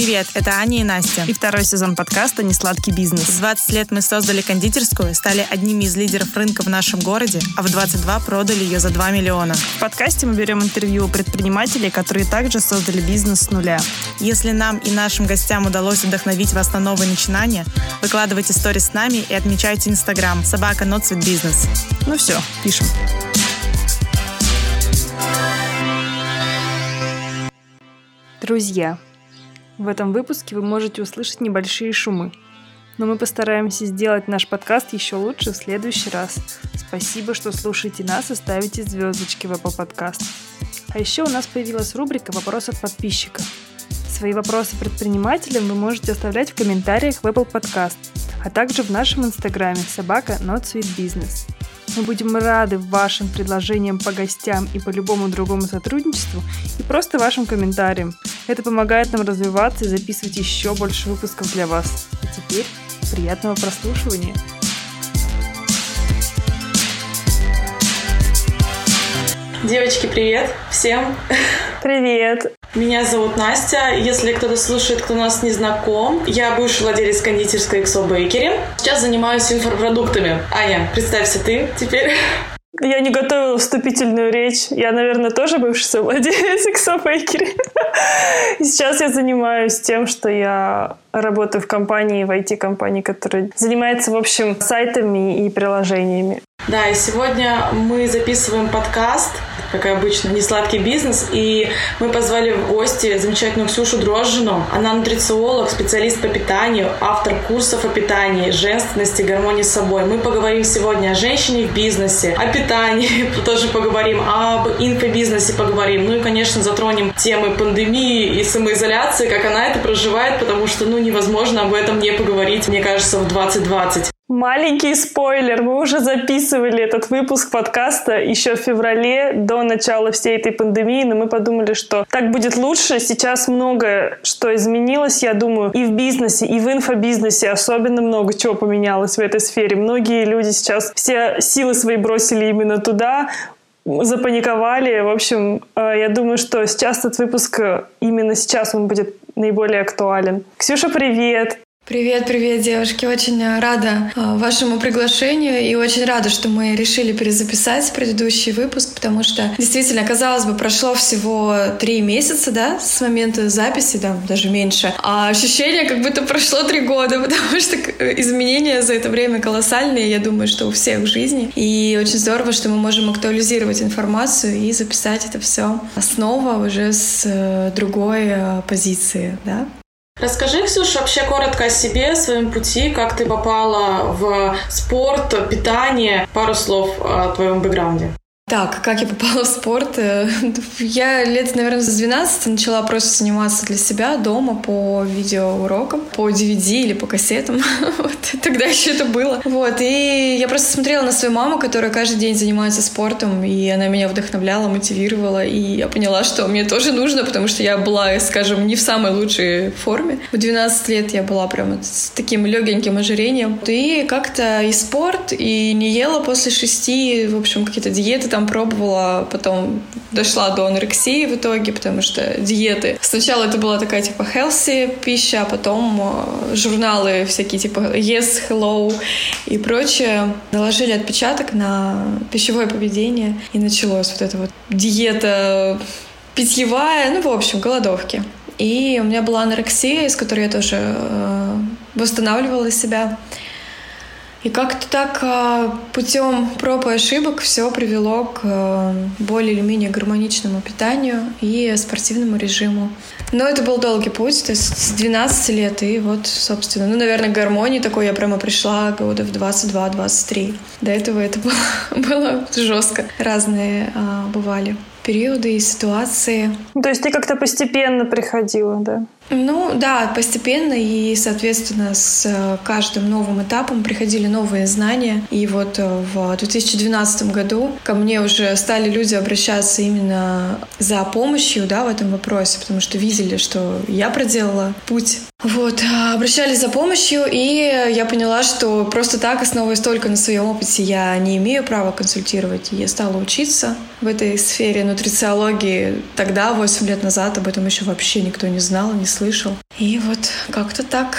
Привет, это Аня и Настя. И второй сезон подкаста «Несладкий бизнес». В 20 лет мы создали кондитерскую, стали одними из лидеров рынка в нашем городе, а в 22 продали ее за 2 миллиона. В подкасте мы берем интервью у предпринимателей, которые также создали бизнес с нуля. Если нам и нашим гостям удалось вдохновить вас на новые начинания, выкладывайте сторис с нами и отмечайте Инстаграм собака Sweet Business. Ну все, пишем. Друзья, в этом выпуске вы можете услышать небольшие шумы. Но мы постараемся сделать наш подкаст еще лучше в следующий раз. Спасибо, что слушаете нас и ставите звездочки в Apple Podcast. А еще у нас появилась рубрика «Вопрос от подписчика». Свои вопросы предпринимателям вы можете оставлять в комментариях в Apple Podcast, а также в нашем инстаграме собака Not Sweet Business. Мы будем рады вашим предложениям по гостям и по любому другому сотрудничеству и просто вашим комментариям. Это помогает нам развиваться и записывать еще больше выпусков для вас. А теперь приятного прослушивания! Девочки, привет всем! Привет! Меня зовут Настя. Если кто-то слушает, кто нас не знаком, я бывший владелец кондитерской XO Bakery. Сейчас занимаюсь инфопродуктами. Аня, представься ты теперь. Я не готовила вступительную речь. Я, наверное, тоже бывший совладелец XO Bakery. И сейчас я занимаюсь тем, что я работаю в компании, в IT-компании, которая занимается, в общем, сайтами и приложениями. Да, и сегодня мы записываем подкаст как и обычно, не сладкий бизнес. И мы позвали в гости замечательную Ксюшу Дрожжину. Она нутрициолог, специалист по питанию, автор курсов о питании, женственности, гармонии с собой. Мы поговорим сегодня о женщине в бизнесе, о питании тоже поговорим, об инфобизнесе поговорим. Ну и, конечно, затронем темы пандемии и самоизоляции, как она это проживает, потому что, ну, невозможно об этом не поговорить, мне кажется, в 2020. Маленький спойлер, мы уже записывали этот выпуск подкаста еще в феврале, до начала всей этой пандемии, но мы подумали, что так будет лучше. Сейчас многое, что изменилось, я думаю, и в бизнесе, и в инфобизнесе особенно много чего поменялось в этой сфере. Многие люди сейчас все силы свои бросили именно туда, запаниковали. В общем, э, я думаю, что сейчас этот выпуск, э, именно сейчас он будет наиболее актуален. Ксюша, привет! Привет, привет, девушки. Очень рада а, вашему приглашению и очень рада, что мы решили перезаписать предыдущий выпуск, потому что действительно, казалось бы, прошло всего три месяца, да, с момента записи, да, даже меньше. А ощущение, как будто прошло три года, потому что изменения за это время колоссальные, я думаю, что у всех в жизни. И очень здорово, что мы можем актуализировать информацию и записать это все снова уже с э, другой э, позиции, да. Расскажи, Ксюша, вообще коротко о себе, о своем пути, как ты попала в спорт, питание, пару слов о твоем бэкграунде. Так, как я попала в спорт? Э, я лет, наверное, с 12 начала просто заниматься для себя дома по видеоурокам, по DVD или по кассетам. вот, тогда еще это было. Вот, и я просто смотрела на свою маму, которая каждый день занимается спортом, и она меня вдохновляла, мотивировала, и я поняла, что мне тоже нужно, потому что я была, скажем, не в самой лучшей форме. В 12 лет я была прям с таким легеньким ожирением. И как-то и спорт, и не ела после шести, в общем, какие-то диеты там там пробовала, потом дошла до анорексии в итоге, потому что диеты. Сначала это была такая типа healthy пища, а потом э, журналы всякие типа Yes, Hello и прочее наложили отпечаток на пищевое поведение и началось вот это вот диета питьевая, ну, в общем, голодовки. И у меня была анорексия, из которой я тоже э, восстанавливала себя. И как-то так а, путем проб и ошибок все привело к а, более или менее гармоничному питанию и спортивному режиму. Но это был долгий путь, то есть с 12 лет, и вот, собственно, ну, наверное, гармонии такой я прямо пришла года в 22-23. До этого это было, было жестко. Разные а, бывали периоды и ситуации. То есть ты как-то постепенно приходила, да? Ну да, постепенно и, соответственно, с э, каждым новым этапом приходили новые знания. И вот э, в 2012 году ко мне уже стали люди обращаться именно за помощью да, в этом вопросе, потому что видели, что я проделала путь. Вот, а, обращались за помощью, и я поняла, что просто так, основываясь только на своем опыте, я не имею права консультировать. Я стала учиться в этой сфере нутрициологии. Тогда, 8 лет назад, об этом еще вообще никто не знал, не слышал слышал. И вот как-то так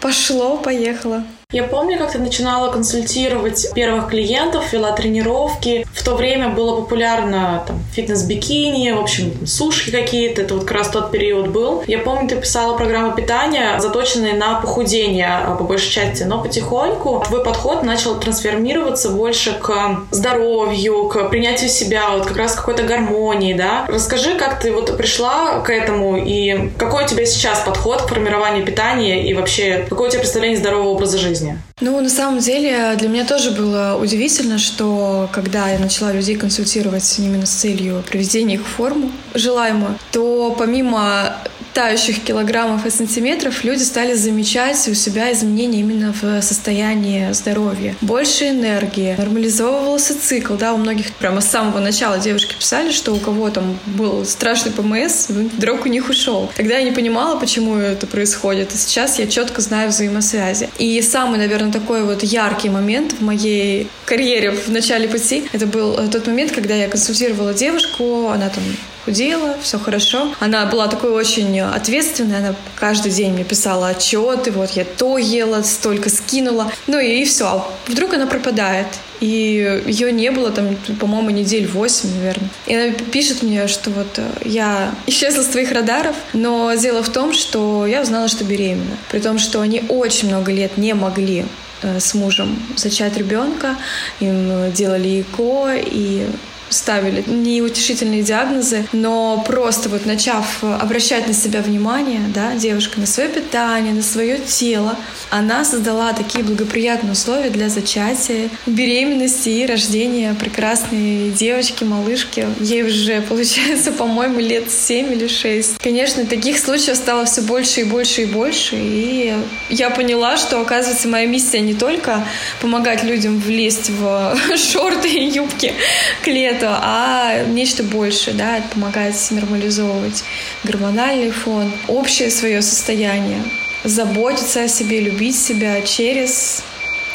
пошло, поехало. Я помню, как ты начинала консультировать первых клиентов, вела тренировки. В то время было популярно там, фитнес-бикини, в общем, сушки какие-то. Это вот как раз тот период был. Я помню, ты писала программу питания, заточенные на похудение а, по большей части. Но потихоньку твой подход начал трансформироваться больше к здоровью, к принятию себя, вот как раз какой-то гармонии, да? Расскажи, как ты вот пришла к этому и какой у тебя сейчас подход к формированию питания и вообще какое у тебя представление здорового образа жизни? Жизни? Ну, на самом деле, для меня тоже было удивительно, что когда я начала людей консультировать именно с целью приведения их в форму желаемую, то помимо тающих килограммов и сантиметров люди стали замечать у себя изменения именно в состоянии здоровья. Больше энергии, нормализовывался цикл, да, у многих прямо с самого начала девушки писали, что у кого там был страшный ПМС, вдруг у них ушел. Тогда я не понимала, почему это происходит, и сейчас я четко знаю взаимосвязи. И самый, наверное, такой вот яркий момент в моей карьере в начале пути, это был тот момент, когда я консультировала девушку, она там худела, все хорошо. Она была такой очень ответственной, она каждый день мне писала отчеты, вот я то ела, столько скинула. Ну и, и все. А вдруг она пропадает. И ее не было там, по-моему, недель восемь, наверное. И она пишет мне, что вот э, я исчезла с твоих радаров, но дело в том, что я узнала, что беременна. При том, что они очень много лет не могли э, с мужем зачать ребенка, им делали ЭКО, и ставили неутешительные диагнозы, но просто вот начав обращать на себя внимание, да, девушка на свое питание, на свое тело, она создала такие благоприятные условия для зачатия, беременности и рождения прекрасной девочки, малышки. Ей уже, получается, по-моему, лет 7 или 6. Конечно, таких случаев стало все больше и больше и больше, и я поняла, что, оказывается, моя миссия не только помогать людям влезть в шорты и юбки к лету, это, а нечто большее, да, это помогает нормализовывать гормональный фон, общее свое состояние, заботиться о себе, любить себя через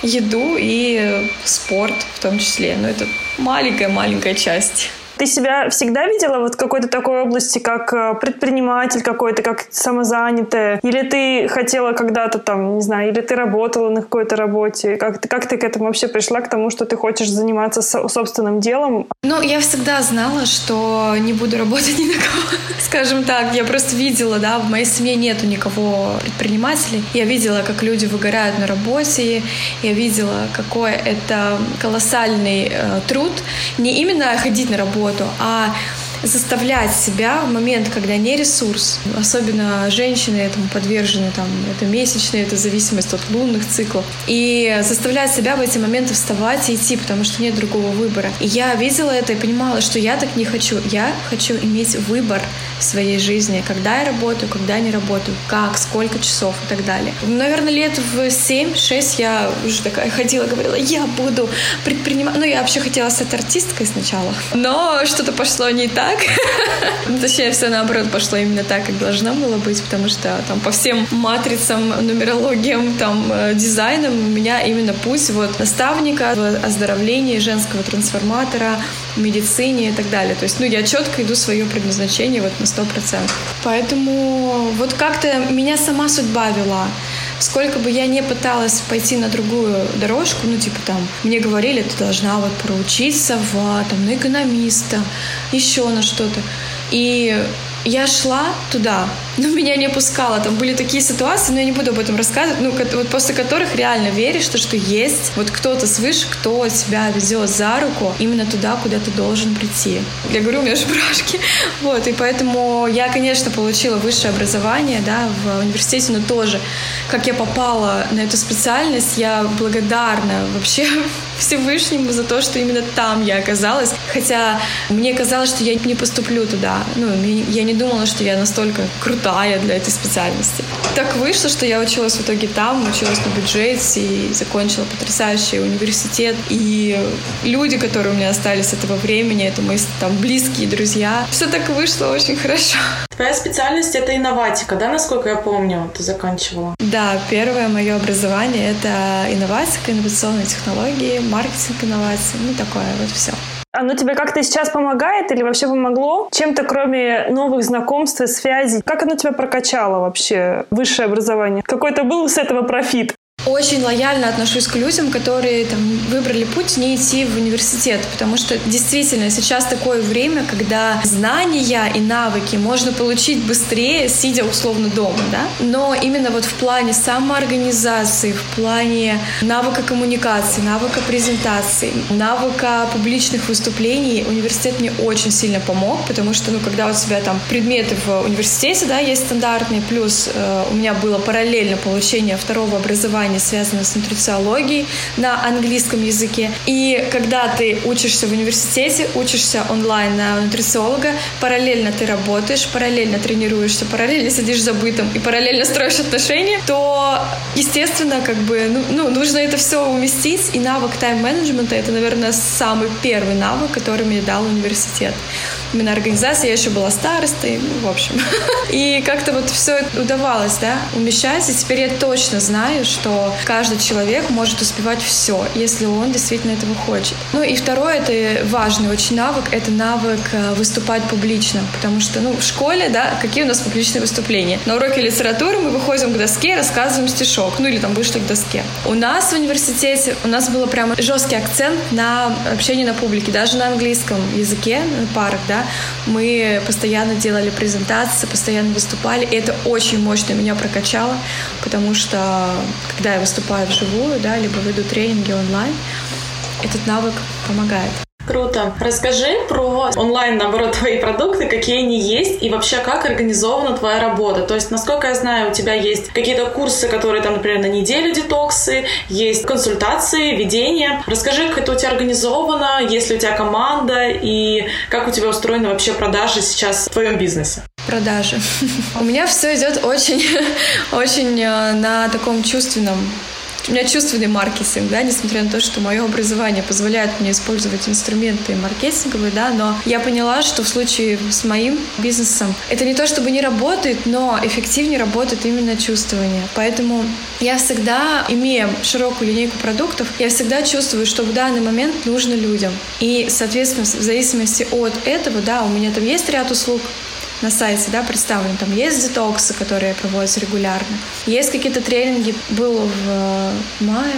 еду и спорт в том числе. Но это маленькая-маленькая часть. Ты себя всегда видела вот в какой-то такой области, как э, предприниматель какой-то, как самозанятая? Или ты хотела когда-то там, не знаю, или ты работала на какой-то работе? Как ты, как ты к этому вообще пришла, к тому, что ты хочешь заниматься собственным делом? Ну, я всегда знала, что не буду работать ни на кого. Скажем так, я просто видела, да, в моей семье нету никого предпринимателей. Я видела, как люди выгорают на работе. Я видела, какой это колоссальный э, труд. Не именно ходить на работу, работу, а заставлять себя в момент, когда не ресурс, особенно женщины этому подвержены, там, это месячные, это зависимость от лунных циклов, и заставлять себя в эти моменты вставать и идти, потому что нет другого выбора. И я видела это и понимала, что я так не хочу. Я хочу иметь выбор в своей жизни, когда я работаю, когда не работаю, как, сколько часов и так далее. Наверное, лет в 7-6 я уже такая ходила, говорила, я буду предпринимать. Ну, я вообще хотела стать артисткой сначала, но что-то пошло не так, так. Точнее, все наоборот пошло именно так, как должно было быть, потому что там по всем матрицам, нумерологиям, там э, дизайнам у меня именно путь вот наставника в оздоровлении женского трансформатора, медицине и так далее. То есть, ну, я четко иду свое предназначение вот на сто процентов. Поэтому вот как-то меня сама судьба вела сколько бы я не пыталась пойти на другую дорожку, ну, типа там, мне говорили, ты должна вот проучиться в, там, на экономиста, еще на что-то. И я шла туда, но меня не пускало. Там были такие ситуации, но я не буду об этом рассказывать, ну, вот после которых реально веришь, что, что есть вот кто-то свыше, кто тебя ведет за руку именно туда, куда ты должен прийти. Я говорю, у меня же брошки. Вот, и поэтому я, конечно, получила высшее образование, да, в университете, но тоже, как я попала на эту специальность, я благодарна вообще Всевышнему за то, что именно там я оказалась. Хотя мне казалось, что я не поступлю туда. Ну, я не думала, что я настолько крутая для этой специальности. Так вышло, что я училась в итоге там, училась на бюджете и закончила потрясающий университет. И люди, которые у меня остались с этого времени, это мои там близкие друзья. Все так вышло очень хорошо. Твоя специальность — это инноватика, да, насколько я помню, ты заканчивала? Да, первое мое образование — это инноватика, инновационные технологии, маркетинг инноваций, ну такое вот все. Оно тебе как-то сейчас помогает или вообще помогло? Чем-то кроме новых знакомств и связей? Как оно тебя прокачало вообще, высшее образование? Какой-то был с этого профит? Очень лояльно отношусь к людям, которые там, выбрали путь не идти в университет, потому что действительно сейчас такое время, когда знания и навыки можно получить быстрее, сидя условно дома, да? Но именно вот в плане самоорганизации, в плане навыка коммуникации, навыка презентации, навыка публичных выступлений университет мне очень сильно помог, потому что, ну, когда у тебя там предметы в университете, да, есть стандартные, плюс э, у меня было параллельно получение второго образования образование связано с нутрициологией на английском языке. И когда ты учишься в университете, учишься онлайн на нутрициолога, параллельно ты работаешь, параллельно тренируешься, параллельно сидишь за бытом и параллельно строишь отношения, то, естественно, как бы, ну, ну нужно это все уместить, и навык тайм-менеджмента — это, наверное, самый первый навык, который мне дал университет именно организации. Я еще была старостой, ну, в общем. И как-то вот все удавалось, да, умещать. И теперь я точно знаю, что каждый человек может успевать все, если он действительно этого хочет. Ну и второе, это важный очень навык, это навык э, выступать публично. Потому что, ну, в школе, да, какие у нас публичные выступления? На уроке литературы мы выходим к доске, рассказываем стишок, ну или там вышли к доске. У нас в университете, у нас было прямо жесткий акцент на общение на публике, даже на английском языке, на парах, да, мы постоянно делали презентации, постоянно выступали. И это очень мощно меня прокачало, потому что когда я выступаю вживую, да, либо веду тренинги онлайн, этот навык помогает. Круто. Расскажи про онлайн, наоборот, твои продукты, какие они есть, и вообще как организована твоя работа. То есть, насколько я знаю, у тебя есть какие-то курсы, которые там, например, на неделю детоксы, есть консультации, ведение. Расскажи, как это у тебя организовано, есть ли у тебя команда, и как у тебя устроены вообще продажи сейчас в твоем бизнесе? Продажи. У меня все идет очень, очень э, на таком чувственном у меня чувственный маркетинг, да, несмотря на то, что мое образование позволяет мне использовать инструменты маркетинговые, да, но я поняла, что в случае с моим бизнесом это не то, чтобы не работает, но эффективнее работает именно чувствование. Поэтому я всегда, имея широкую линейку продуктов, я всегда чувствую, что в данный момент нужно людям. И, соответственно, в зависимости от этого, да, у меня там есть ряд услуг, на сайте, да, представлен. Там есть детоксы, которые проводятся регулярно. Есть какие-то тренинги. Был в э, мае,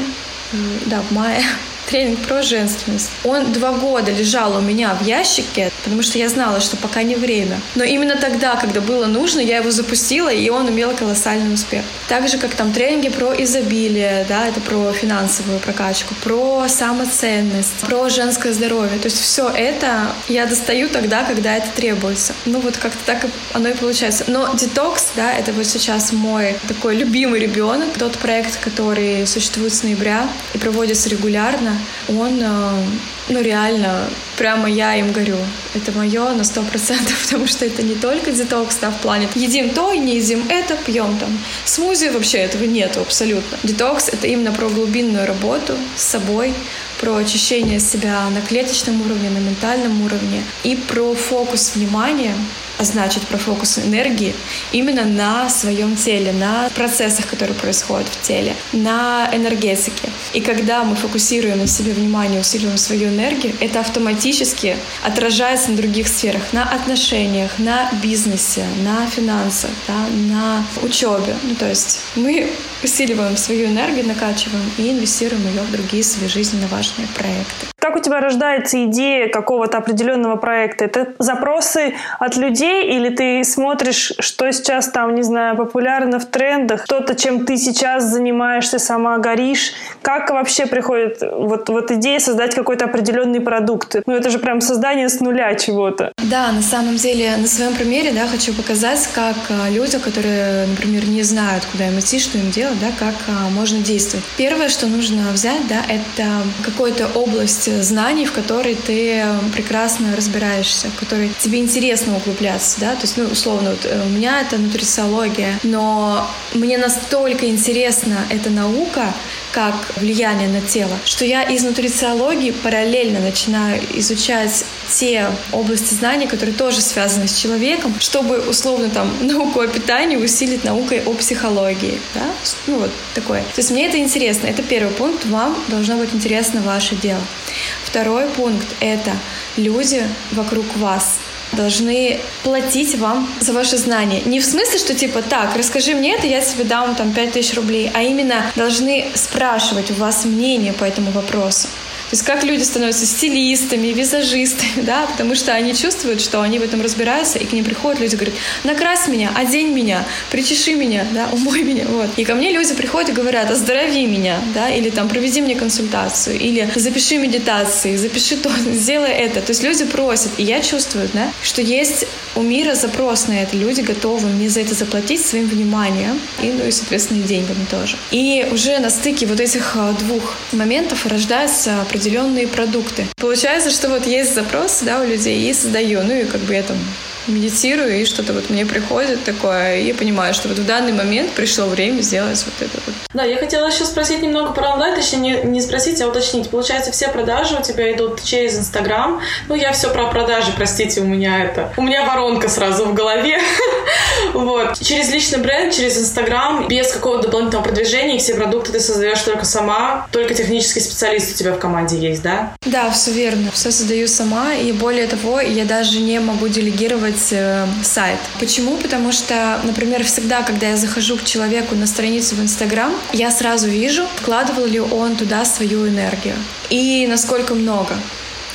да, в мае тренинг про женственность. Он два года лежал у меня в ящике, потому что я знала, что пока не время. Но именно тогда, когда было нужно, я его запустила, и он имел колоссальный успех. Так же, как там тренинги про изобилие, да, это про финансовую прокачку, про самоценность, про женское здоровье. То есть все это я достаю тогда, когда это требуется. Ну вот как-то так оно и получается. Но детокс, да, это вот сейчас мой такой любимый ребенок, тот проект, который существует с ноября и проводится регулярно он, э, ну реально, прямо я им горю. Это мое на сто процентов, потому что это не только детокс, да, в плане едим то, не едим это, пьем там. Смузи вообще этого нету абсолютно. Детокс — это именно про глубинную работу с собой, про очищение себя на клеточном уровне, на ментальном уровне и про фокус внимания значит про фокус энергии именно на своем теле, на процессах, которые происходят в теле, на энергетике. И когда мы фокусируем на себе внимание, усиливаем свою энергию, это автоматически отражается на других сферах, на отношениях, на бизнесе, на финансах, да, на учебе. Ну, то есть мы усиливаем свою энергию, накачиваем и инвестируем ее в другие свои жизненно важные проекты. Как у тебя рождается идея какого-то определенного проекта? Это запросы от людей или ты смотришь, что сейчас там, не знаю, популярно в трендах, что-то, чем ты сейчас занимаешься, сама горишь? Как вообще приходит вот, вот идея создать какой-то определенный продукт? Ну, это же прям создание с нуля чего-то. Да, на самом деле, на своем примере, да, хочу показать, как а, люди, которые, например, не знают, куда им идти, что им делать, да, как а, можно действовать. Первое, что нужно взять, да, это какую-то область знаний, в которой ты прекрасно разбираешься, в которой тебе интересно углубляться, да, то есть, ну, условно, вот, э, у меня это нутрициология, но мне настолько интересна эта наука, как влияние на тело, что я из нутрициологии параллельно начинаю изучать те области знаний, которые тоже связаны с человеком, чтобы условно там науку о питании усилить наукой о психологии, да, ну вот такое. То есть мне это интересно, это первый пункт, вам должно быть интересно ваше дело. Второй пункт — это люди вокруг вас должны платить вам за ваши знания. Не в смысле, что типа, так, расскажи мне это, я тебе дам там 5000 рублей, а именно должны спрашивать у вас мнение по этому вопросу. То есть как люди становятся стилистами, визажистами, да, потому что они чувствуют, что они в этом разбираются, и к ним приходят люди, говорят, накрась меня, одень меня, причеши меня, да, умой меня, вот. И ко мне люди приходят и говорят, оздорови меня, да, или там проведи мне консультацию, или запиши медитации, запиши то, сделай это. То есть люди просят, и я чувствую, да, что есть у мира запрос на это, люди готовы мне за это заплатить своим вниманием и, ну и, соответственно, и деньгами тоже. И уже на стыке вот этих а, двух моментов рождается определенные продукты. Получается, что вот есть запрос да, у людей, и создаю. Ну и как бы я там медитирую, и что-то вот мне приходит такое, и я понимаю, что вот в данный момент пришло время сделать вот это вот. Да, я хотела еще спросить немного про онлайн, точнее не, не спросить, а уточнить. Получается, все продажи у тебя идут через Инстаграм. Ну, я все про продажи, простите, у меня это... У меня воронка сразу в голове. вот. Через личный бренд, через Инстаграм, без какого-то дополнительного продвижения, все продукты ты создаешь только сама, только технический специалист у тебя в команде есть, да? Да, все верно. Все создаю сама, и более того, я даже не могу делегировать делать э, сайт. Почему? Потому что, например, всегда, когда я захожу к человеку на страницу в Инстаграм, я сразу вижу, вкладывал ли он туда свою энергию и насколько много.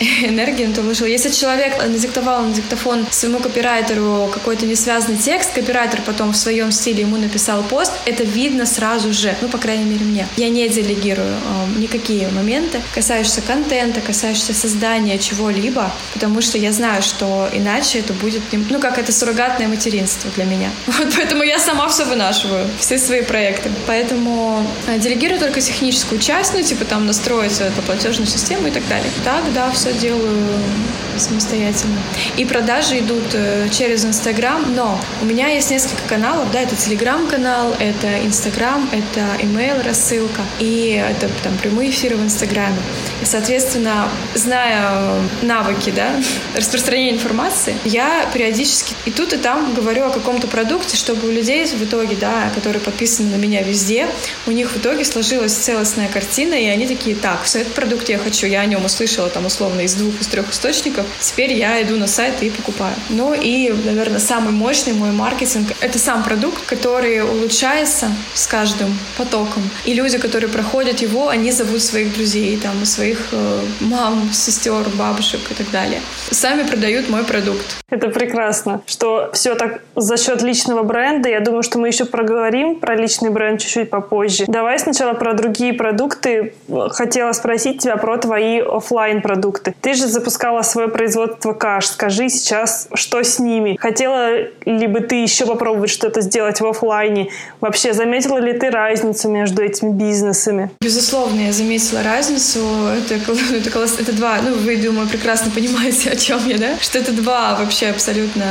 Энергию он вышел. Если человек надиктовал на диктофон своему копирайтеру какой-то несвязанный текст, копирайтер потом в своем стиле ему написал пост, это видно сразу же, ну, по крайней мере, мне. Я не делегирую э, никакие моменты, касающиеся контента, касающиеся создания чего-либо, потому что я знаю, что иначе это будет, ну, как это суррогатное материнство для меня. Вот поэтому я сама все вынашиваю, все свои проекты. Поэтому э, делегирую только техническую часть, ну, типа там настроить эту платежную систему и так далее. Так, да, все все делаю самостоятельно. И продажи идут э, через Инстаграм, но у меня есть несколько каналов, да, это Телеграм-канал, это Инстаграм, это имейл рассылка, и это там прямые эфиры в Инстаграме. И, соответственно, зная навыки, да, распространения информации, я периодически и тут, и там говорю о каком-то продукте, чтобы у людей в итоге, да, которые подписаны на меня везде, у них в итоге сложилась целостная картина, и они такие, так, все, этот продукт я хочу, я о нем услышала там условно из двух, из трех источников, теперь я иду на сайт и покупаю. Ну и, наверное, самый мощный мой маркетинг — это сам продукт, который улучшается с каждым потоком. И люди, которые проходят его, они зовут своих друзей, там, своих э, мам, сестер, бабушек и так далее. Сами продают мой продукт. Это прекрасно, что все так за счет личного бренда. Я думаю, что мы еще проговорим про личный бренд чуть-чуть попозже. Давай сначала про другие продукты. Хотела спросить тебя про твои офлайн продукты. Ты же запускала свое производство каш. Скажи сейчас, что с ними? Хотела ли бы ты еще попробовать что-то сделать в офлайне? Вообще, заметила ли ты разницу между этими бизнесами? Безусловно, я заметила разницу. Это, это, это два, ну, вы, думаю, прекрасно понимаете, о чем я, да? Что это два вообще абсолютно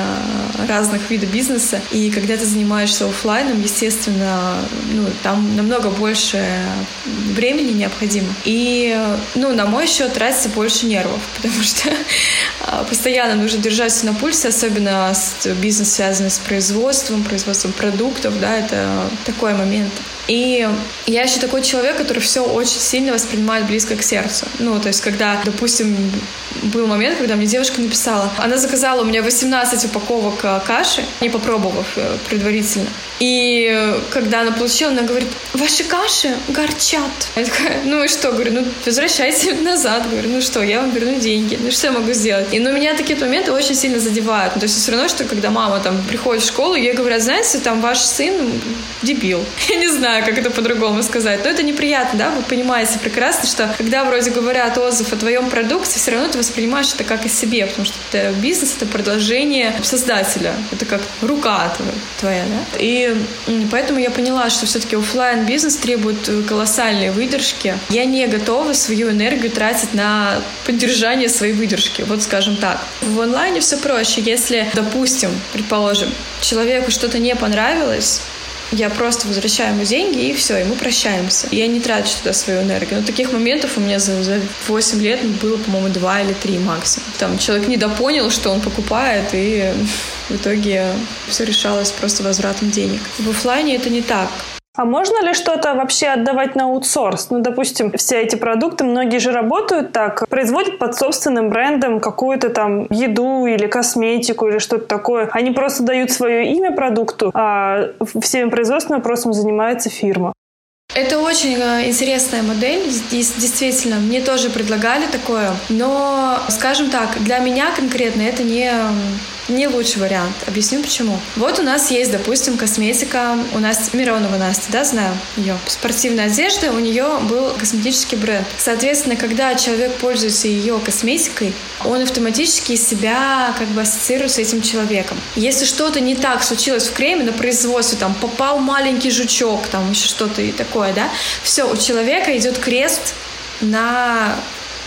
разных вида бизнеса. И когда ты занимаешься офлайном, естественно, ну, там намного больше времени необходимо. И, ну, на мой счет тратится больше нервов потому что постоянно нужно держаться на пульсе, особенно бизнес, связанный с производством, производством продуктов, да, это такой момент. И я еще такой человек, который все очень сильно воспринимает близко к сердцу. Ну, то есть, когда, допустим, был момент, когда мне девушка написала, она заказала у меня 18 упаковок а, каши, не попробовав э, предварительно. И когда она получила, она говорит, ваши каши горчат. Я такая, ну и что? Говорю, ну возвращайте назад. Говорю, ну что, я вам верну деньги. Ну что я могу сделать? И ну, меня такие моменты очень сильно задевают. Ну, то есть все равно, что когда мама там приходит в школу, ей говорят, знаете, там ваш сын дебил. Я не знаю, как это по-другому сказать. Но это неприятно, да? Вы понимаете прекрасно, что когда вроде говорят отзыв о твоем продукте, все равно ты воспринимаешь это как о себе, потому что это бизнес, это продолжение создателя. Это как рука твоя, да? И поэтому я поняла, что все-таки офлайн бизнес требует колоссальной выдержки. Я не готова свою энергию тратить на поддержание своей выдержки, вот скажем так. В онлайне все проще. Если, допустим, предположим, человеку что-то не понравилось, я просто возвращаю ему деньги, и все, и мы прощаемся. Я не трачу туда свою энергию. Но таких моментов у меня за, за 8 лет было, по-моему, 2 или 3 максимум. Там человек недопонял, что он покупает, и в итоге все решалось просто возвратом денег. В офлайне это не так. А можно ли что-то вообще отдавать на аутсорс? Ну, допустим, все эти продукты, многие же работают так, производят под собственным брендом какую-то там еду или косметику или что-то такое. Они просто дают свое имя продукту, а всеми производственным вопросом занимается фирма. Это очень э, интересная модель, действительно. Мне тоже предлагали такое, но, скажем так, для меня конкретно это не не лучший вариант. Объясню почему. Вот у нас есть, допустим, косметика. У нас Миронова Настя, да, знаю ее. Спортивная одежда, у нее был косметический бренд. Соответственно, когда человек пользуется ее косметикой, он автоматически себя как бы ассоциирует с этим человеком. Если что-то не так случилось в креме на производстве, там попал маленький жучок, там еще что-то и такое, да, все, у человека идет крест на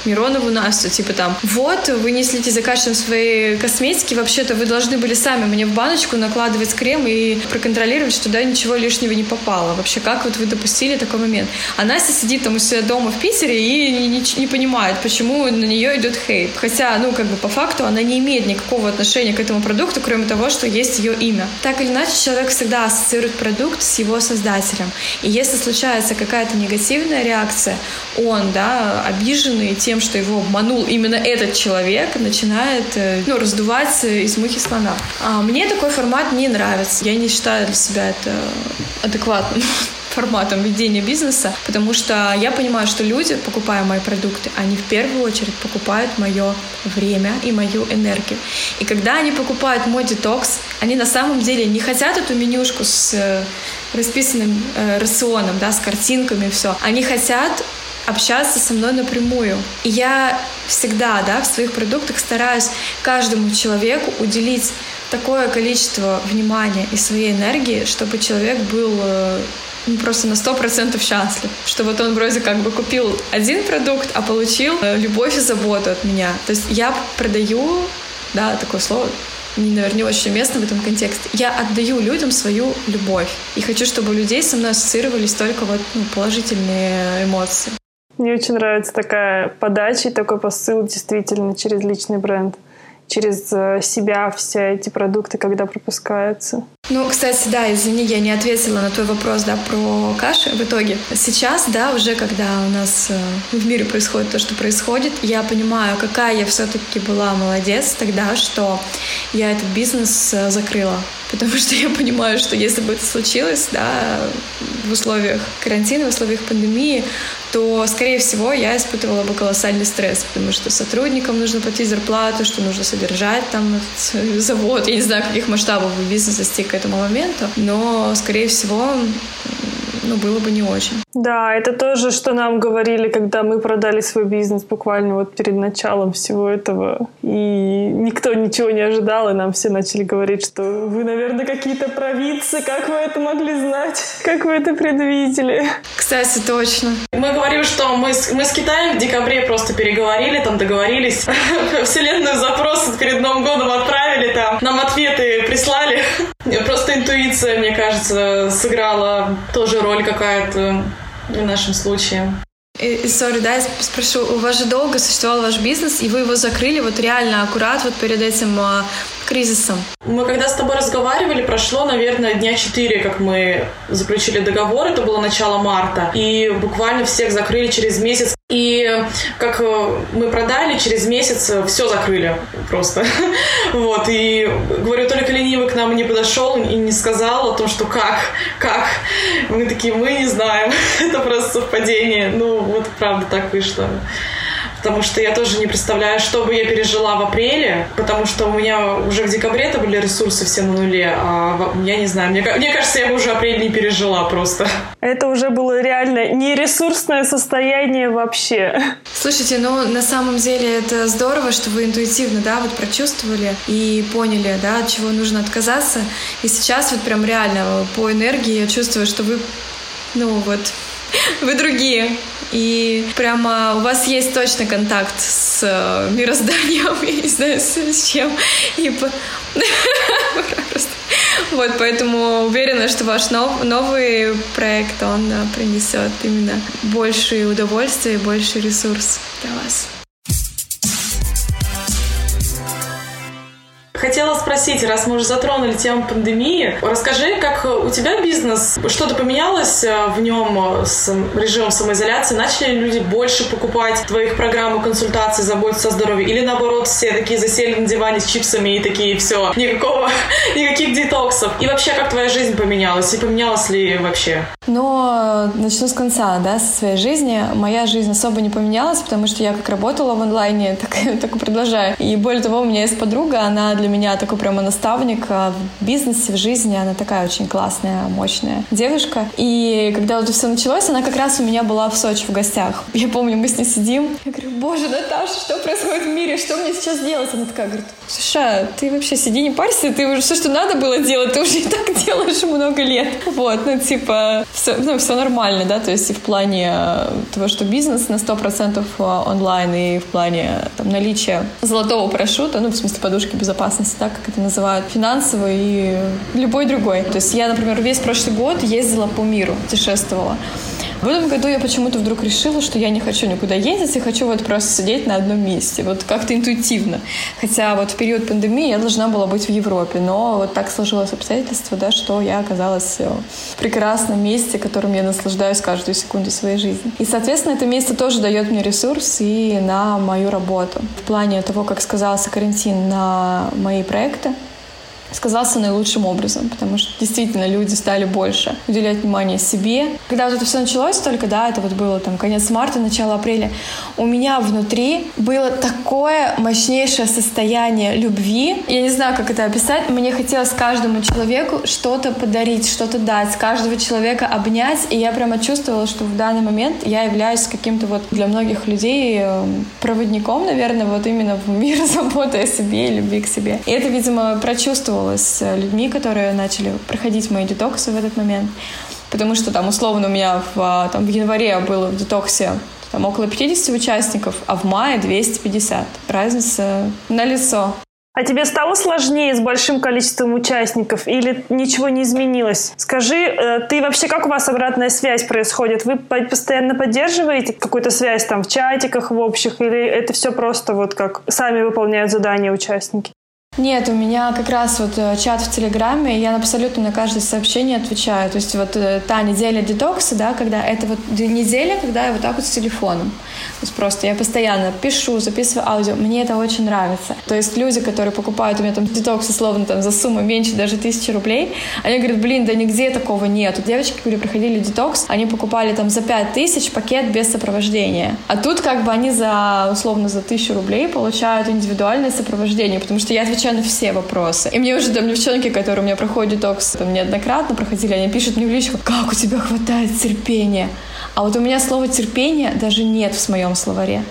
Миронову Настю, типа там, вот, вы не следите за качеством своей косметики, вообще-то вы должны были сами мне в баночку накладывать крем и проконтролировать, что туда ничего лишнего не попало. Вообще, как вот вы допустили такой момент? А Настя сидит там у себя дома в Питере и не, не, не понимает, почему на нее идет хейт. Хотя, ну, как бы по факту она не имеет никакого отношения к этому продукту, кроме того, что есть ее имя. Так или иначе, человек всегда ассоциирует продукт с его создателем. И если случается какая-то негативная реакция, он, да, обиженный тем, тем, что его обманул именно этот человек, начинает э, ну, раздувать из мухи слона. А мне такой формат не нравится. Я не считаю для себя это адекватным форматом ведения бизнеса, потому что я понимаю, что люди, покупая мои продукты, они в первую очередь покупают мое время и мою энергию. И когда они покупают мой детокс, они на самом деле не хотят эту менюшку с э, расписанным э, рационом, да, с картинками, все. Они хотят общаться со мной напрямую. И я всегда, да, в своих продуктах стараюсь каждому человеку уделить такое количество внимания и своей энергии, чтобы человек был э, ну, просто на сто процентов счастлив, что вот он вроде как бы купил один продукт, а получил э, любовь и заботу от меня. То есть я продаю, да, такое слово, наверное, не очень уместно в этом контексте. Я отдаю людям свою любовь. И хочу, чтобы у людей со мной ассоциировались только вот ну, положительные эмоции. Мне очень нравится такая подача и такой посыл действительно через личный бренд через э, себя все эти продукты, когда пропускаются. Ну, кстати, да, извини, я не ответила на твой вопрос, да, про каши в итоге. Сейчас, да, уже когда у нас э, в мире происходит то, что происходит, я понимаю, какая я все-таки была молодец тогда, что я этот бизнес э, закрыла. Потому что я понимаю, что если бы это случилось, да, в условиях карантина, в условиях пандемии, то, скорее всего, я испытывала бы колоссальный стресс, потому что сотрудникам нужно платить зарплату, что нужно содержать там завод. Я не знаю, каких масштабов бизнес достиг этому моменту, но, скорее всего, ну, было бы не очень. Да, это тоже, что нам говорили, когда мы продали свой бизнес буквально вот перед началом всего этого. И никто ничего не ожидал, и нам все начали говорить, что вы, наверное, какие-то провидцы, как вы это могли знать, как вы это предвидели. Кстати, точно. Мы говорим, что мы с, мы с Китаем в декабре просто переговорили, там договорились, вселенную запрос перед Новым годом отправили, там нам ответы прислали. Просто интуиция, мне кажется, сыграла тоже роль какая-то в нашем случае. Сори, да, я спрошу, у вас же долго существовал ваш бизнес, и вы его закрыли вот реально аккурат вот перед этим а, кризисом? Мы когда с тобой разговаривали, прошло, наверное, дня четыре, как мы заключили договор, это было начало марта, и буквально всех закрыли через месяц. И как э, мы продали, через месяц э, все закрыли просто. Вот, и говорю, только ленивый к нам не подошел и не сказал о том, что как, как. Мы такие, мы не знаем, это просто совпадение. Ну, вот правда так вышло потому что я тоже не представляю, что бы я пережила в апреле, потому что у меня уже в декабре это были ресурсы все на нуле, а я не знаю, мне, мне кажется, я бы уже апрель не пережила просто. Это уже было реально не ресурсное состояние вообще. Слушайте, ну на самом деле это здорово, что вы интуитивно, да, вот прочувствовали и поняли, да, от чего нужно отказаться. И сейчас вот прям реально по энергии я чувствую, что вы, ну вот, вы другие. И прямо у вас есть точно контакт с э, мирозданием, я не знаю, с, чем. И Вот, поэтому уверена, что ваш нов, новый проект, он принесет именно больше удовольствия и больше ресурс для вас. Хотела спросить, раз мы уже затронули тему пандемии, расскажи, как у тебя бизнес, что-то поменялось э, в нем с режимом самоизоляции? Начали люди больше покупать твоих программ и консультаций, заботиться о здоровье? Или наоборот, все такие засели на диване с чипсами и такие, все, никакого, никаких детоксов? И вообще, как твоя жизнь поменялась? И поменялась ли вообще? Но начну с конца, да, со своей жизни. Моя жизнь особо не поменялась, потому что я как работала в онлайне, так, так и продолжаю. И более того, у меня есть подруга, она для меня такой прямо наставник а в бизнесе, в жизни. Она такая очень классная, мощная девушка. И когда вот все началось, она как раз у меня была в Сочи в гостях. Я помню, мы с ней сидим. Я говорю, боже, Наташа, что происходит в мире? Что мне сейчас делать? Она такая говорит, Слушай, ты вообще сиди, не парься, ты уже все, что надо было делать, ты уже и так делаешь много лет. Вот, ну, типа, все, ну, все нормально, да, то есть и в плане э, того, что бизнес на 100% э, онлайн, и в плане там, наличия золотого парашюта, ну, в смысле подушки безопасности, так, как это называют, финансовый и любой другой. То есть я, например, весь прошлый год ездила по миру, путешествовала. В этом году я почему-то вдруг решила, что я не хочу никуда ездить, и хочу вот просто сидеть на одном месте, вот как-то интуитивно. Хотя вот в период пандемии я должна была быть в Европе, но вот так сложилось обстоятельство, да, что я оказалась э, в прекрасном месте, которым я наслаждаюсь каждую секунду своей жизни. И, соответственно, это место тоже дает мне ресурс и на мою работу. В плане того, как сказался карантин на мои проекты, сказался наилучшим образом, потому что действительно люди стали больше уделять внимание себе. Когда вот это все началось только, да, это вот было там конец марта, начало апреля, у меня внутри было такое мощнейшее состояние любви. Я не знаю, как это описать. Мне хотелось каждому человеку что-то подарить, что-то дать, каждого человека обнять, и я прямо чувствовала, что в данный момент я являюсь каким-то вот для многих людей эм, проводником, наверное, вот именно в мир заботы о себе и любви к себе. И это, видимо, прочувствовала советовалась с людьми, которые начали проходить мои детоксы в этот момент. Потому что там условно у меня в, там, в январе было в детоксе там около 50 участников, а в мае 250. Разница на лицо. А тебе стало сложнее с большим количеством участников или ничего не изменилось? Скажи, э, ты вообще как у вас обратная связь происходит? Вы постоянно поддерживаете какую-то связь там в чатиках, в общих, или это все просто вот как сами выполняют задания участники? Нет, у меня как раз вот э, чат в Телеграме, и я абсолютно на каждое сообщение отвечаю. То есть вот э, та неделя детокса, да, когда это вот неделя, когда я вот так вот с телефоном. То есть просто я постоянно пишу, записываю аудио. Мне это очень нравится. То есть люди, которые покупают у меня там детокс условно там за сумму меньше даже тысячи рублей, они говорят, блин, да нигде такого нет. Девочки, которые проходили детокс, они покупали там за пять тысяч пакет без сопровождения. А тут как бы они за условно за тысячу рублей получают индивидуальное сопровождение, потому что я отвечаю отвечаю на все вопросы. И мне уже там девчонки, которые у меня проходят детокс, там неоднократно проходили, они пишут мне в личку, как у тебя хватает терпения. А вот у меня слова терпение даже нет в моем словаре.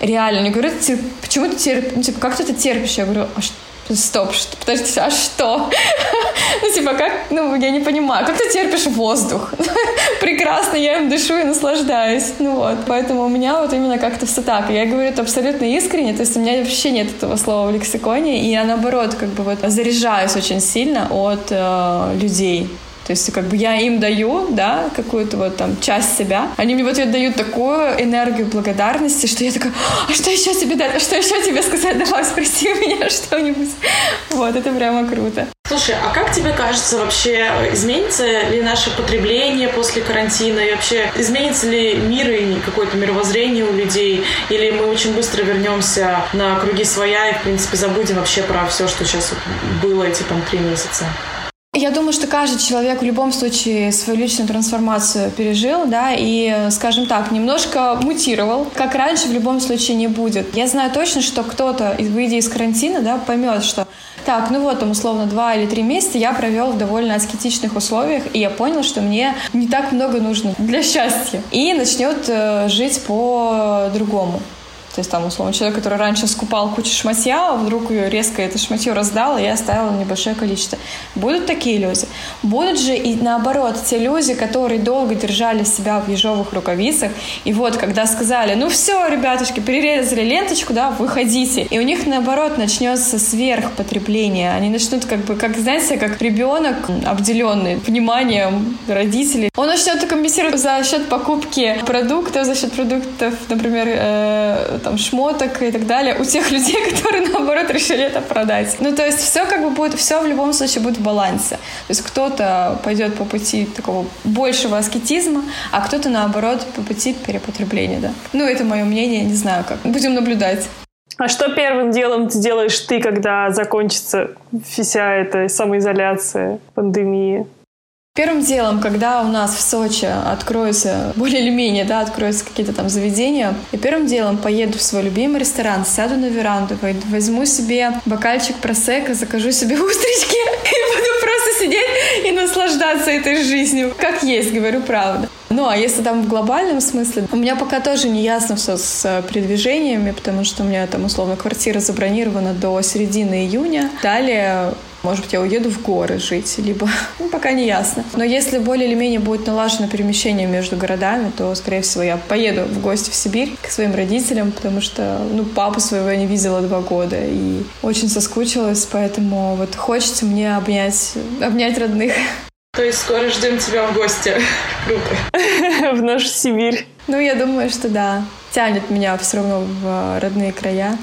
Реально, они говорят, почему ты терпишь, ну, типа, как ты это терпишь? Я говорю, а что? Стоп, что, подождите, а что? ну, типа, как, ну, я не понимаю, как ты терпишь воздух? Прекрасно, я им дышу и наслаждаюсь. Ну вот, поэтому у меня вот именно как-то все так. Я говорю это абсолютно искренне, то есть у меня вообще нет этого слова в лексиконе, и я наоборот как бы вот заряжаюсь очень сильно от э, людей. То есть как бы я им даю, да, какую-то вот там часть себя. Они мне в ответ дают такую энергию благодарности, что я такая, а что еще тебе дать? А что еще тебе сказать? Давай спроси меня что-нибудь. Вот, это прямо круто. Слушай, а как тебе кажется вообще, изменится ли наше потребление после карантина? И вообще, изменится ли мир и какое-то мировоззрение у людей? Или мы очень быстро вернемся на круги своя и, в принципе, забудем вообще про все, что сейчас было эти там три месяца? Я думаю, что каждый человек в любом случае свою личную трансформацию пережил, да, и, скажем так, немножко мутировал. Как раньше в любом случае не будет. Я знаю точно, что кто-то, выйдя из карантина, да, поймет, что так, ну вот, там, условно, два или три месяца я провел в довольно аскетичных условиях, и я понял, что мне не так много нужно для счастья. И начнет э, жить по-другому. То есть там, условно, человек, который раньше скупал кучу шматья, а вдруг ее резко это шматье раздал, и я оставила небольшое количество. Будут такие люди. Будут же и наоборот, те люди, которые долго держали себя в ежовых рукавицах, и вот, когда сказали, ну все, ребятушки, перерезали ленточку, да, выходите. И у них, наоборот, начнется сверхпотребление. Они начнут как бы, как, знаете, как ребенок, обделенный вниманием родителей. Он начнет компенсировать за счет покупки продуктов, за счет продуктов, например, э, там шмоток и так далее у тех людей, которые наоборот решили это продать. Ну, то есть все как бы будет, все в любом случае будет в балансе. То есть кто-то пойдет по пути такого большего аскетизма, а кто-то наоборот по пути перепотребления, да. Ну, это мое мнение, не знаю как. Будем наблюдать. А что первым делом сделаешь ты, когда закончится вся эта самоизоляция, пандемия? Первым делом, когда у нас в Сочи откроются, более или менее, да, откроются какие-то там заведения, я первым делом поеду в свой любимый ресторан, сяду на веранду, возьму себе бокальчик просека, закажу себе устрички и буду просто сидеть и наслаждаться этой жизнью. Как есть, говорю правду. Ну, а если там в глобальном смысле, у меня пока тоже не ясно все с э, передвижениями, потому что у меня там условно квартира забронирована до середины июня. Далее может быть, я уеду в горы жить, либо ну, пока не ясно. Но если более или менее будет налажено перемещение между городами, то, скорее всего, я поеду в гости в Сибирь к своим родителям, потому что, ну, папу своего я не видела два года и очень соскучилась, поэтому вот хочется мне обнять, обнять родных. То есть скоро ждем тебя в гости. Круто. В нашу Сибирь. Ну, я думаю, что да. Тянет меня все равно в родные края.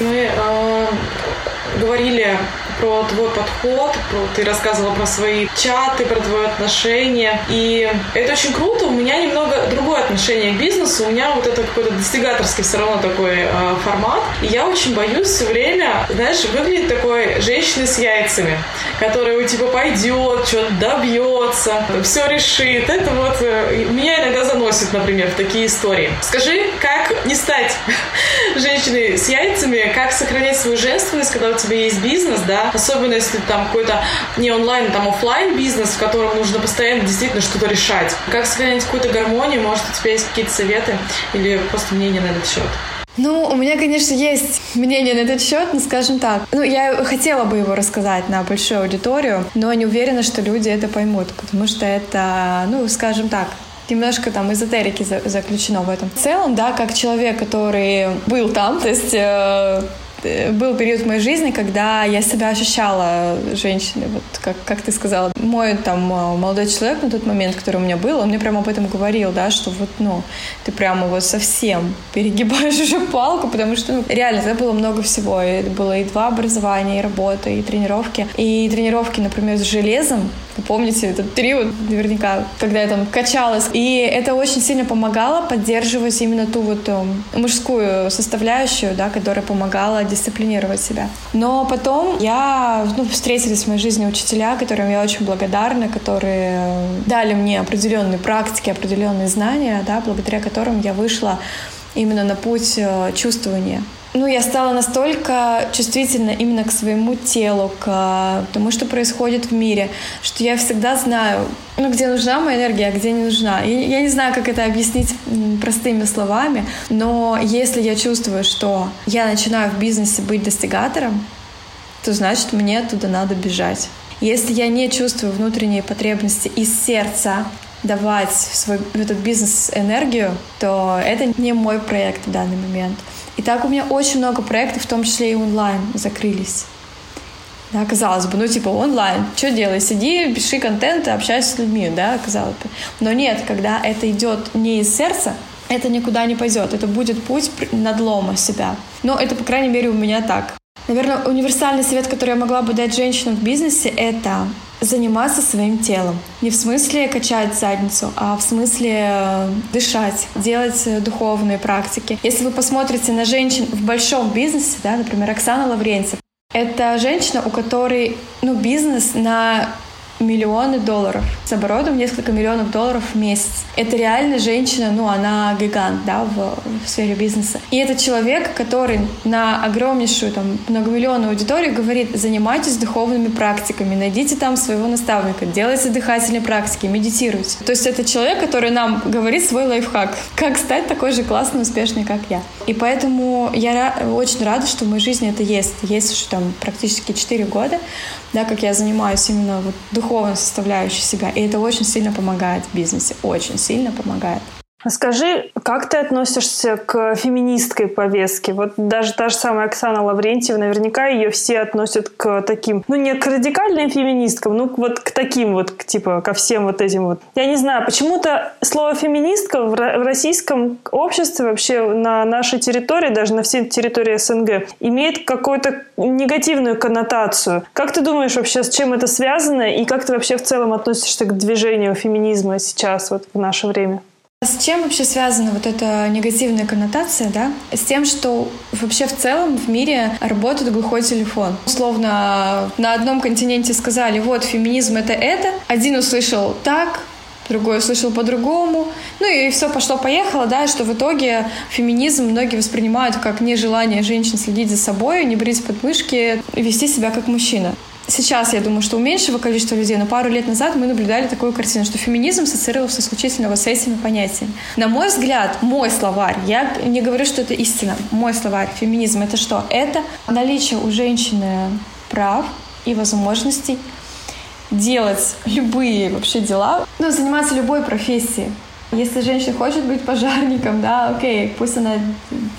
Мы э, говорили про твой подход, про, ты рассказывала про свои чаты, про твое отношение. И это очень круто. У меня немного другое отношение к бизнесу. У меня вот это какой-то достигаторский все равно такой э, формат. И я очень боюсь все время, знаешь, выглядеть такой женщиной с яйцами, которая типа пойдет, что-то добьется, все решит. Это вот э, меня иногда заносит, например, в такие истории. Скажи, как не стать женщиной с яйцами, как сохранять свою женственность, когда у тебя есть бизнес, да, особенно если там какой-то не онлайн, там офлайн бизнес, в котором нужно постоянно действительно что-то решать. Как сохранять какую-то гармонию? Может, у тебя есть какие-то советы или просто мнение на этот счет? Ну, у меня, конечно, есть мнение на этот счет, но скажем так. Ну, я хотела бы его рассказать на большую аудиторию, но не уверена, что люди это поймут, потому что это, ну, скажем так, немножко там эзотерики заключено в этом. В целом, да, как человек, который был там, то есть Э, был период в моей жизни, когда я себя ощущала женщиной, вот как, как ты сказала. Мой там э, молодой человек на тот момент, который у меня был, он мне прямо об этом говорил, да, что вот, ну, ты прямо вот совсем перегибаешь уже палку, потому что, ну, реально, это было много всего. И было и два образования, и работа, и тренировки. И тренировки, например, с железом, вы помните этот период наверняка, когда я там качалась. И это очень сильно помогало поддерживать именно ту вот um, мужскую составляющую, да, которая помогала дисциплинировать себя. Но потом я, ну, встретились в моей жизни учителя, которым я очень благодарна, которые дали мне определенные практики, определенные знания, да, благодаря которым я вышла именно на путь э, чувствования ну, я стала настолько чувствительна именно к своему телу, к тому, что происходит в мире, что я всегда знаю, ну, где нужна моя энергия, а где не нужна. И я не знаю, как это объяснить простыми словами, но если я чувствую, что я начинаю в бизнесе быть достигатором, то значит мне оттуда надо бежать. Если я не чувствую внутренние потребности из сердца давать в свой в этот бизнес энергию, то это не мой проект в данный момент. И так у меня очень много проектов, в том числе и онлайн, закрылись. Да, казалось бы, ну типа онлайн, что делай, сиди, пиши контент общайся с людьми, да, казалось бы. Но нет, когда это идет не из сердца, это никуда не пойдет, это будет путь надлома себя. Но это, по крайней мере, у меня так. Наверное, универсальный совет, который я могла бы дать женщинам в бизнесе, это заниматься своим телом. Не в смысле качать задницу, а в смысле э, дышать, делать духовные практики. Если вы посмотрите на женщин в большом бизнесе, да, например, Оксана Лавренцев, это женщина, у которой ну, бизнес на миллионы долларов. С оборотом несколько миллионов долларов в месяц. Это реально женщина, ну, она гигант, да, в, в сфере бизнеса. И это человек, который на огромнейшую, там, многомиллионную аудиторию говорит, занимайтесь духовными практиками, найдите там своего наставника, делайте дыхательные практики, медитируйте. То есть это человек, который нам говорит свой лайфхак, как стать такой же классной, успешной, как я. И поэтому я очень рада, что в моей жизни это есть. Есть уже там практически 4 года, да, как я занимаюсь именно вот духовной составляющей себя. И это очень сильно помогает в бизнесе, очень сильно помогает. Скажи, как ты относишься к феминистской повестке? Вот даже та же самая Оксана Лаврентьева, наверняка ее все относят к таким, ну не к радикальным феминисткам, ну вот к таким вот, к, типа ко всем вот этим вот. Я не знаю, почему-то слово феминистка в, российском обществе вообще на нашей территории, даже на всей территории СНГ, имеет какую-то негативную коннотацию. Как ты думаешь вообще, с чем это связано и как ты вообще в целом относишься к движению феминизма сейчас вот в наше время? С чем вообще связана вот эта негативная коннотация, да? С тем, что вообще в целом в мире работает глухой телефон. Условно, на одном континенте сказали, вот, феминизм — это это. Один услышал так, другой услышал по-другому. Ну и все пошло-поехало, да, что в итоге феминизм многие воспринимают как нежелание женщин следить за собой, не брить подмышки вести себя как мужчина. Сейчас, я думаю, что у меньшего количества людей, но пару лет назад мы наблюдали такую картину, что феминизм ассоциировался исключительно вот с этими понятиями. На мой взгляд, мой словарь, я не говорю, что это истина, мой словарь, феминизм — это что? Это наличие у женщины прав и возможностей делать любые вообще дела, ну, заниматься любой профессией. Если женщина хочет быть пожарником, да, окей, пусть она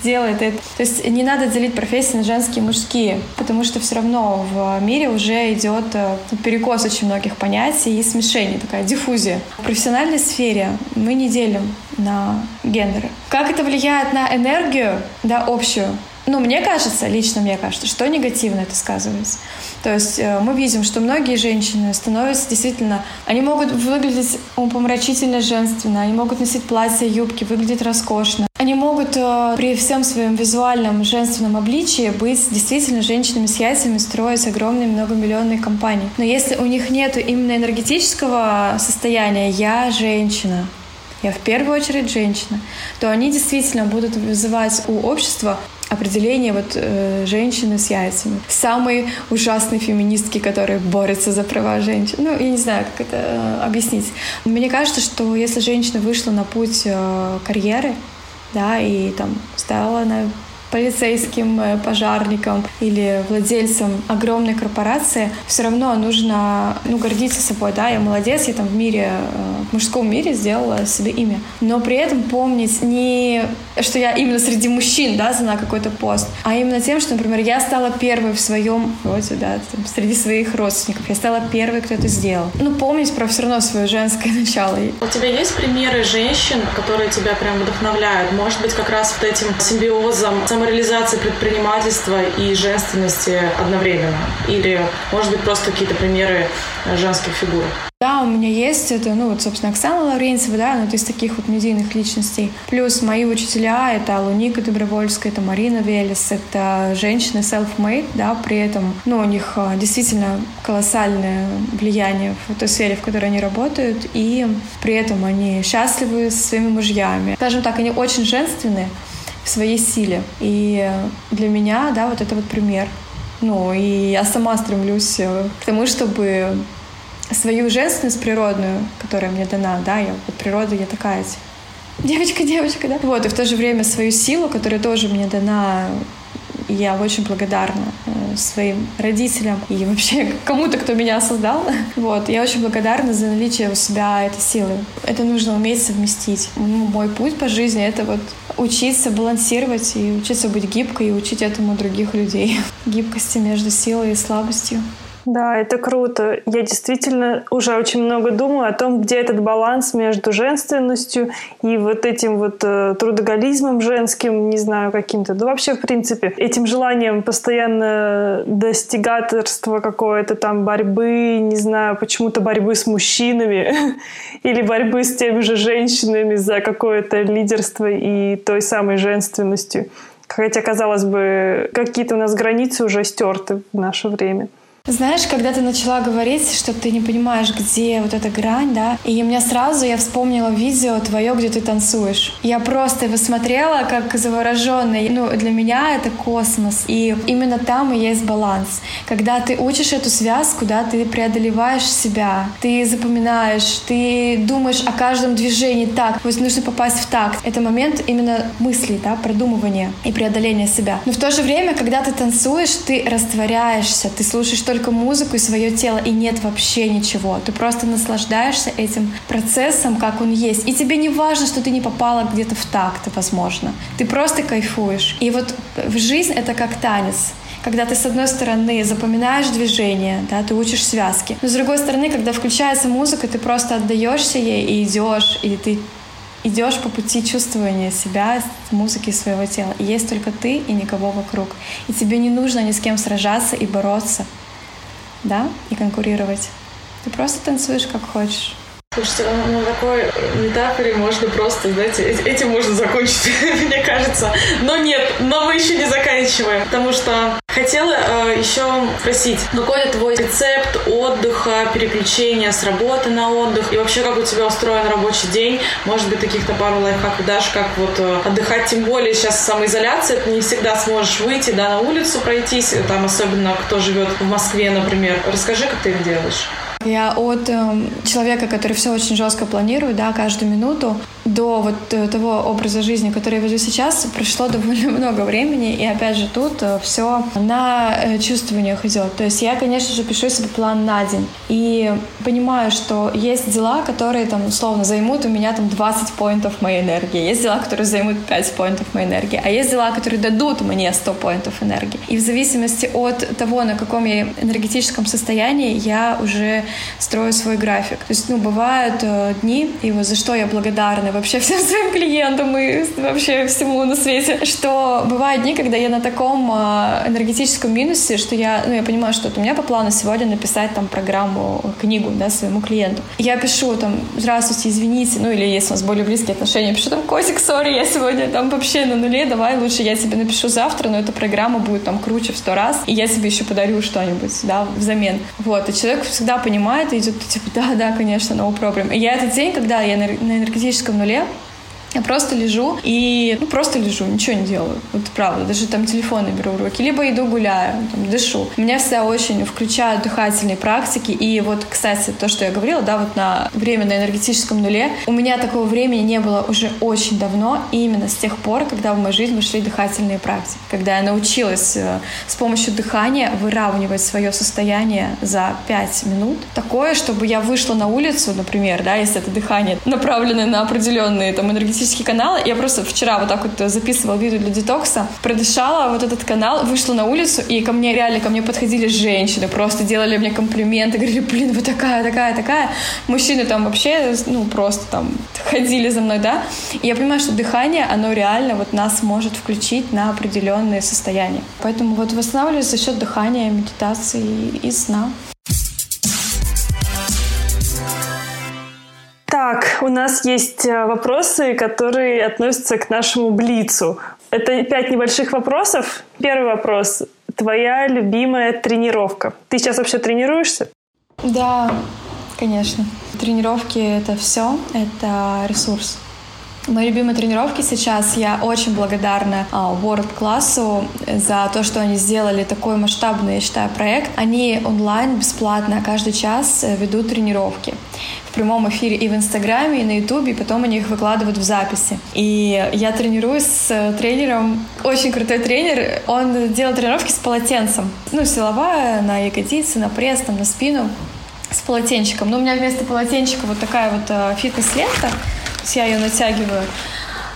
делает это. То есть не надо делить профессии на женские и мужские, потому что все равно в мире уже идет э, перекос очень многих понятий и смешение, такая диффузия. В профессиональной сфере мы не делим на гендеры. Как это влияет на энергию, да, общую? Ну, мне кажется, лично мне кажется, что негативно это сказывается. То есть э, мы видим, что многие женщины становятся действительно... Они могут выглядеть умопомрачительно женственно, они могут носить платья, юбки, выглядеть роскошно. Они могут э, при всем своем визуальном женственном обличии быть действительно женщинами с яйцами, строить огромные многомиллионные компании. Но если у них нет именно энергетического состояния «я женщина», я в первую очередь женщина, то они действительно будут вызывать у общества определение вот э, женщины с яйцами. Самые ужасные феминистки, которые борются за права женщин. Ну, я не знаю, как это э, объяснить. Мне кажется, что если женщина вышла на путь э, карьеры, да, и там стала на полицейским, э, пожарником или владельцем огромной корпорации, все равно нужно ну, гордиться собой. Да, я молодец, я там в мире, э, в мужском мире сделала себе имя. Но при этом помнить не, что я именно среди мужчин да, заняла какой-то пост, а именно тем, что, например, я стала первой в своем роде, да, там, среди своих родственников. Я стала первой, кто это сделал. Ну, помнить про все равно свое женское начало. У тебя есть примеры женщин, которые тебя прям вдохновляют? Может быть, как раз вот этим симбиозом самореализации предпринимательства и женственности одновременно? Или, может быть, просто какие-то примеры женских фигур? Да, у меня есть это, ну вот, собственно, Оксана Лаврентьева, да, ну, это из таких вот медийных личностей. Плюс мои учителя — это Луника Добровольская, это Марина Велес, это женщины self-made, да, при этом, ну, у них а, действительно колоссальное влияние в той сфере, в которой они работают, и при этом они счастливы со своими мужьями. Скажем так, они очень женственные, в своей силе. И для меня, да, вот это вот пример. Ну, и я сама стремлюсь э, к тому, чтобы свою женственность природную, которая мне дана, да, я от природы я такая девочка, девочка, да. Вот, и в то же время свою силу, которая тоже мне дана я очень благодарна э, своим родителям и вообще кому-то, кто меня создал. Вот, я очень благодарна за наличие у себя этой силы. Это нужно уметь совместить. Ну, мой путь по жизни — это вот учиться балансировать и учиться быть гибкой и учить этому других людей. Гибкости между силой и слабостью. Да, это круто. Я действительно уже очень много думаю о том, где этот баланс между женственностью и вот этим вот э, трудоголизмом женским, не знаю, каким-то. Да вообще, в принципе, этим желанием постоянно достигаторства какое-то там борьбы, не знаю, почему-то борьбы с мужчинами или борьбы с теми же женщинами за какое-то лидерство и той самой женственностью. Хотя, казалось бы, какие-то у нас границы уже стерты в наше время. Знаешь, когда ты начала говорить, что ты не понимаешь, где вот эта грань, да, и у меня сразу я вспомнила видео твое, где ты танцуешь. Я просто его смотрела как завороженная. Ну, для меня это космос. И именно там и есть баланс. Когда ты учишь эту связку, да, ты преодолеваешь себя, ты запоминаешь, ты думаешь о каждом движении так, вот нужно попасть в такт. Это момент именно мысли, да, продумывания и преодоления себя. Но в то же время, когда ты танцуешь, ты растворяешься, ты слушаешь только только музыку и свое тело, и нет вообще ничего. Ты просто наслаждаешься этим процессом, как он есть. И тебе не важно, что ты не попала где-то в такт, возможно. Ты просто кайфуешь. И вот жизнь это как танец когда ты, с одной стороны, запоминаешь движение, да, ты учишь связки, но с другой стороны, когда включается музыка, ты просто отдаешься ей и идешь, и ты идешь по пути чувствования себя, музыки своего тела. И есть только ты и никого вокруг. И тебе не нужно ни с кем сражаться и бороться, да, и конкурировать. Ты просто танцуешь как хочешь. Слушайте, ну, на такой метафоре можно просто, знаете, этим можно закончить, мне кажется. Но нет, но мы еще не заканчиваем, потому что хотела э, еще спросить, какой твой рецепт отдыха, переключения с работы на отдых, и вообще как у тебя устроен рабочий день, может быть, каких-то пару лайфхаков дашь, как вот э, отдыхать, тем более сейчас самоизоляция, ты не всегда сможешь выйти, да, на улицу пройтись, там особенно кто живет в Москве, например. Расскажи, как ты это делаешь. Я от э, человека, который все очень жестко планирует, да, каждую минуту, до вот э, того образа жизни, который я веду сейчас, прошло довольно много времени, и опять же тут э, все на э, чувствованиях идет. То есть я, конечно же, пишу себе план на день и понимаю, что есть дела, которые там условно займут у меня там 20 поинтов моей энергии, есть дела, которые займут 5 поинтов моей энергии, а есть дела, которые дадут мне 100 поинтов энергии. И в зависимости от того, на каком я энергетическом состоянии, я уже строю свой график. То есть, ну, бывают дни, и вот за что я благодарна вообще всем своим клиентам и вообще всему на свете, что бывают дни, когда я на таком а, энергетическом минусе, что я, ну, я понимаю, что у меня по плану сегодня написать там программу, книгу, да, своему клиенту. Я пишу там, здравствуйте, извините, ну, или если у нас более близкие отношения, пишу там, котик, сори, я сегодня там вообще на нуле, давай лучше я тебе напишу завтра, но эта программа будет там круче в сто раз, и я тебе еще подарю что-нибудь, да, взамен. Вот, и человек всегда понимает и идет, типа, да, да, конечно, no problem. И я этот день, когда я на энергетическом нуле, я просто лежу и ну, просто лежу, ничего не делаю. Вот правда, даже там телефон не беру в руки. Либо иду гуляю, там, дышу. Меня всегда очень включают дыхательные практики. И вот, кстати, то, что я говорила, да, вот на время на энергетическом нуле, у меня такого времени не было уже очень давно, именно с тех пор, когда в мою жизнь вошли дыхательные практики. Когда я научилась э, с помощью дыхания выравнивать свое состояние за 5 минут. Такое, чтобы я вышла на улицу, например, да, если это дыхание направлено на определенные там энергетические энергетический канал. Я просто вчера вот так вот записывала видео для детокса, продышала вот этот канал, вышла на улицу, и ко мне реально, ко мне подходили женщины, просто делали мне комплименты, говорили, блин, вы такая, такая, такая. Мужчины там вообще, ну, просто там ходили за мной, да. И я понимаю, что дыхание, оно реально вот нас может включить на определенные состояния. Поэтому вот восстанавливаюсь за счет дыхания, медитации и сна. У нас есть э, вопросы, которые относятся к нашему Блицу. Это пять небольших вопросов. Первый вопрос. Твоя любимая тренировка. Ты сейчас вообще тренируешься? Да, конечно. Тренировки — это все, это ресурс. Мои любимые тренировки сейчас я очень благодарна uh, World классу за то, что они сделали такой масштабный, я считаю, проект. Они онлайн бесплатно каждый час э, ведут тренировки прямом эфире и в Инстаграме, и на Ютубе, и потом они их выкладывают в записи. И я тренируюсь с э, тренером, очень крутой тренер, он делает тренировки с полотенцем. Ну, силовая, на ягодицы, на пресс, там, на спину с полотенчиком. Но у меня вместо полотенчика вот такая вот э, фитнес-лента, я ее натягиваю.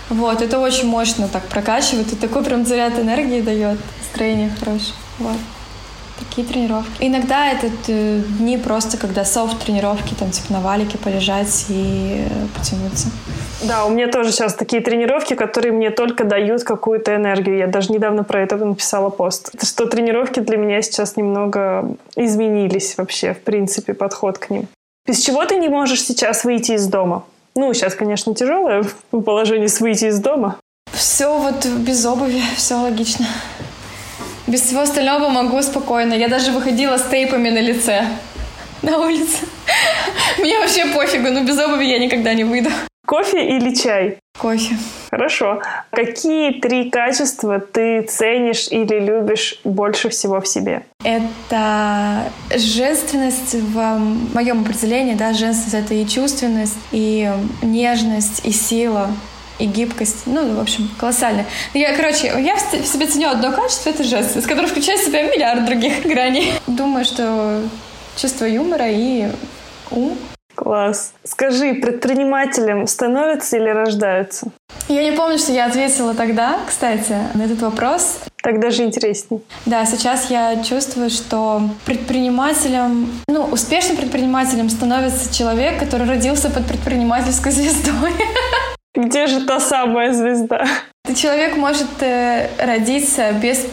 Вот, это очень мощно так прокачивает, и такой прям заряд энергии дает, настроение хорошее. Вот. Такие тренировки. Иногда это э, дни просто, когда софт-тренировки, там, типа, на валике полежать и э, потянуться. Да, у меня тоже сейчас такие тренировки, которые мне только дают какую-то энергию. Я даже недавно про это написала пост. Что тренировки для меня сейчас немного изменились вообще, в принципе, подход к ним. Без чего ты не можешь сейчас выйти из дома? Ну, сейчас, конечно, тяжелое положение с выйти из дома. Все вот без обуви, все логично. Без всего остального могу спокойно. Я даже выходила с тейпами на лице на улице. Мне вообще пофигу, но без обуви я никогда не выйду. Кофе или чай? Кофе. Хорошо. Какие три качества ты ценишь или любишь больше всего в себе? Это женственность в моем определении, да, женственность — это и чувственность, и нежность, и сила, и гибкость. Ну, в общем, колоссально. Я, короче, я в себе ценю одно качество, это жест, с которым включает в себя миллиард других граней. Думаю, что чувство юмора и ум. Класс. Скажи, предпринимателем становятся или рождаются? Я не помню, что я ответила тогда, кстати, на этот вопрос. Так даже интересней. Да, сейчас я чувствую, что предпринимателем, ну, успешным предпринимателем становится человек, который родился под предпринимательской звездой. Где же та самая звезда? Человек может э, родиться без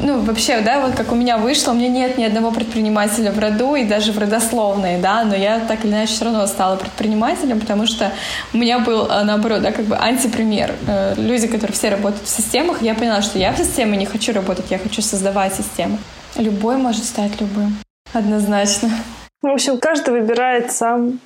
ну, вообще, да, вот как у меня вышло, у меня нет ни одного предпринимателя в роду и даже в родословной, да, но я так или иначе все равно стала предпринимателем, потому что у меня был, э, наоборот, да, как бы антипример. Э, люди, которые все работают в системах, я поняла, что я в системе не хочу работать, я хочу создавать систему. Любой может стать любым. Однозначно. В общем, каждый выбирает сам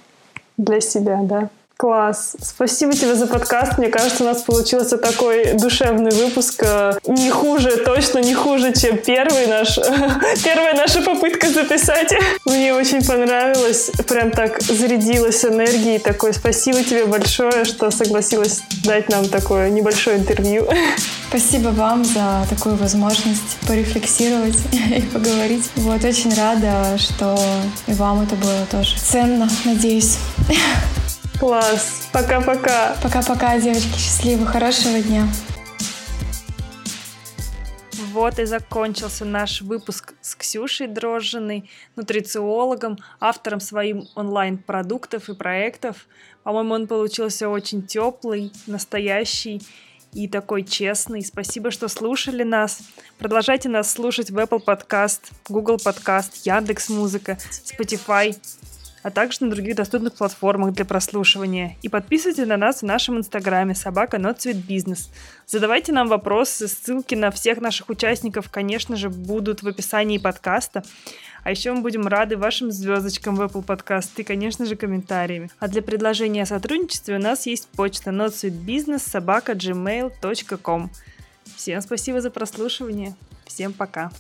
для себя, да. Класс. Спасибо тебе за подкаст. Мне кажется, у нас получился такой душевный выпуск. Э, не хуже, точно не хуже, чем первый наш, первая наша попытка записать. Мне очень понравилось. Прям так зарядилась энергией. Такой спасибо тебе большое, что согласилась дать нам такое небольшое интервью. Спасибо вам за такую возможность порефлексировать и поговорить. Вот, очень рада, что и вам это было тоже ценно, надеюсь. Класс. Пока-пока. Пока-пока, девочки. Счастливо. Хорошего дня. Вот и закончился наш выпуск с Ксюшей Дрожжиной, нутрициологом, автором своим онлайн-продуктов и проектов. По-моему, он получился очень теплый, настоящий и такой честный. Спасибо, что слушали нас. Продолжайте нас слушать в Apple Podcast, Google Podcast, Яндекс Музыка, Spotify а также на других доступных платформах для прослушивания. И подписывайтесь на нас в нашем инстаграме собака Бизнес. Задавайте нам вопросы, ссылки на всех наших участников, конечно же, будут в описании подкаста. А еще мы будем рады вашим звездочкам в Apple Podcast и, конечно же, комментариями. А для предложения о сотрудничестве у нас есть почта notsweetbusiness собака gmail.com. Всем спасибо за прослушивание. Всем пока.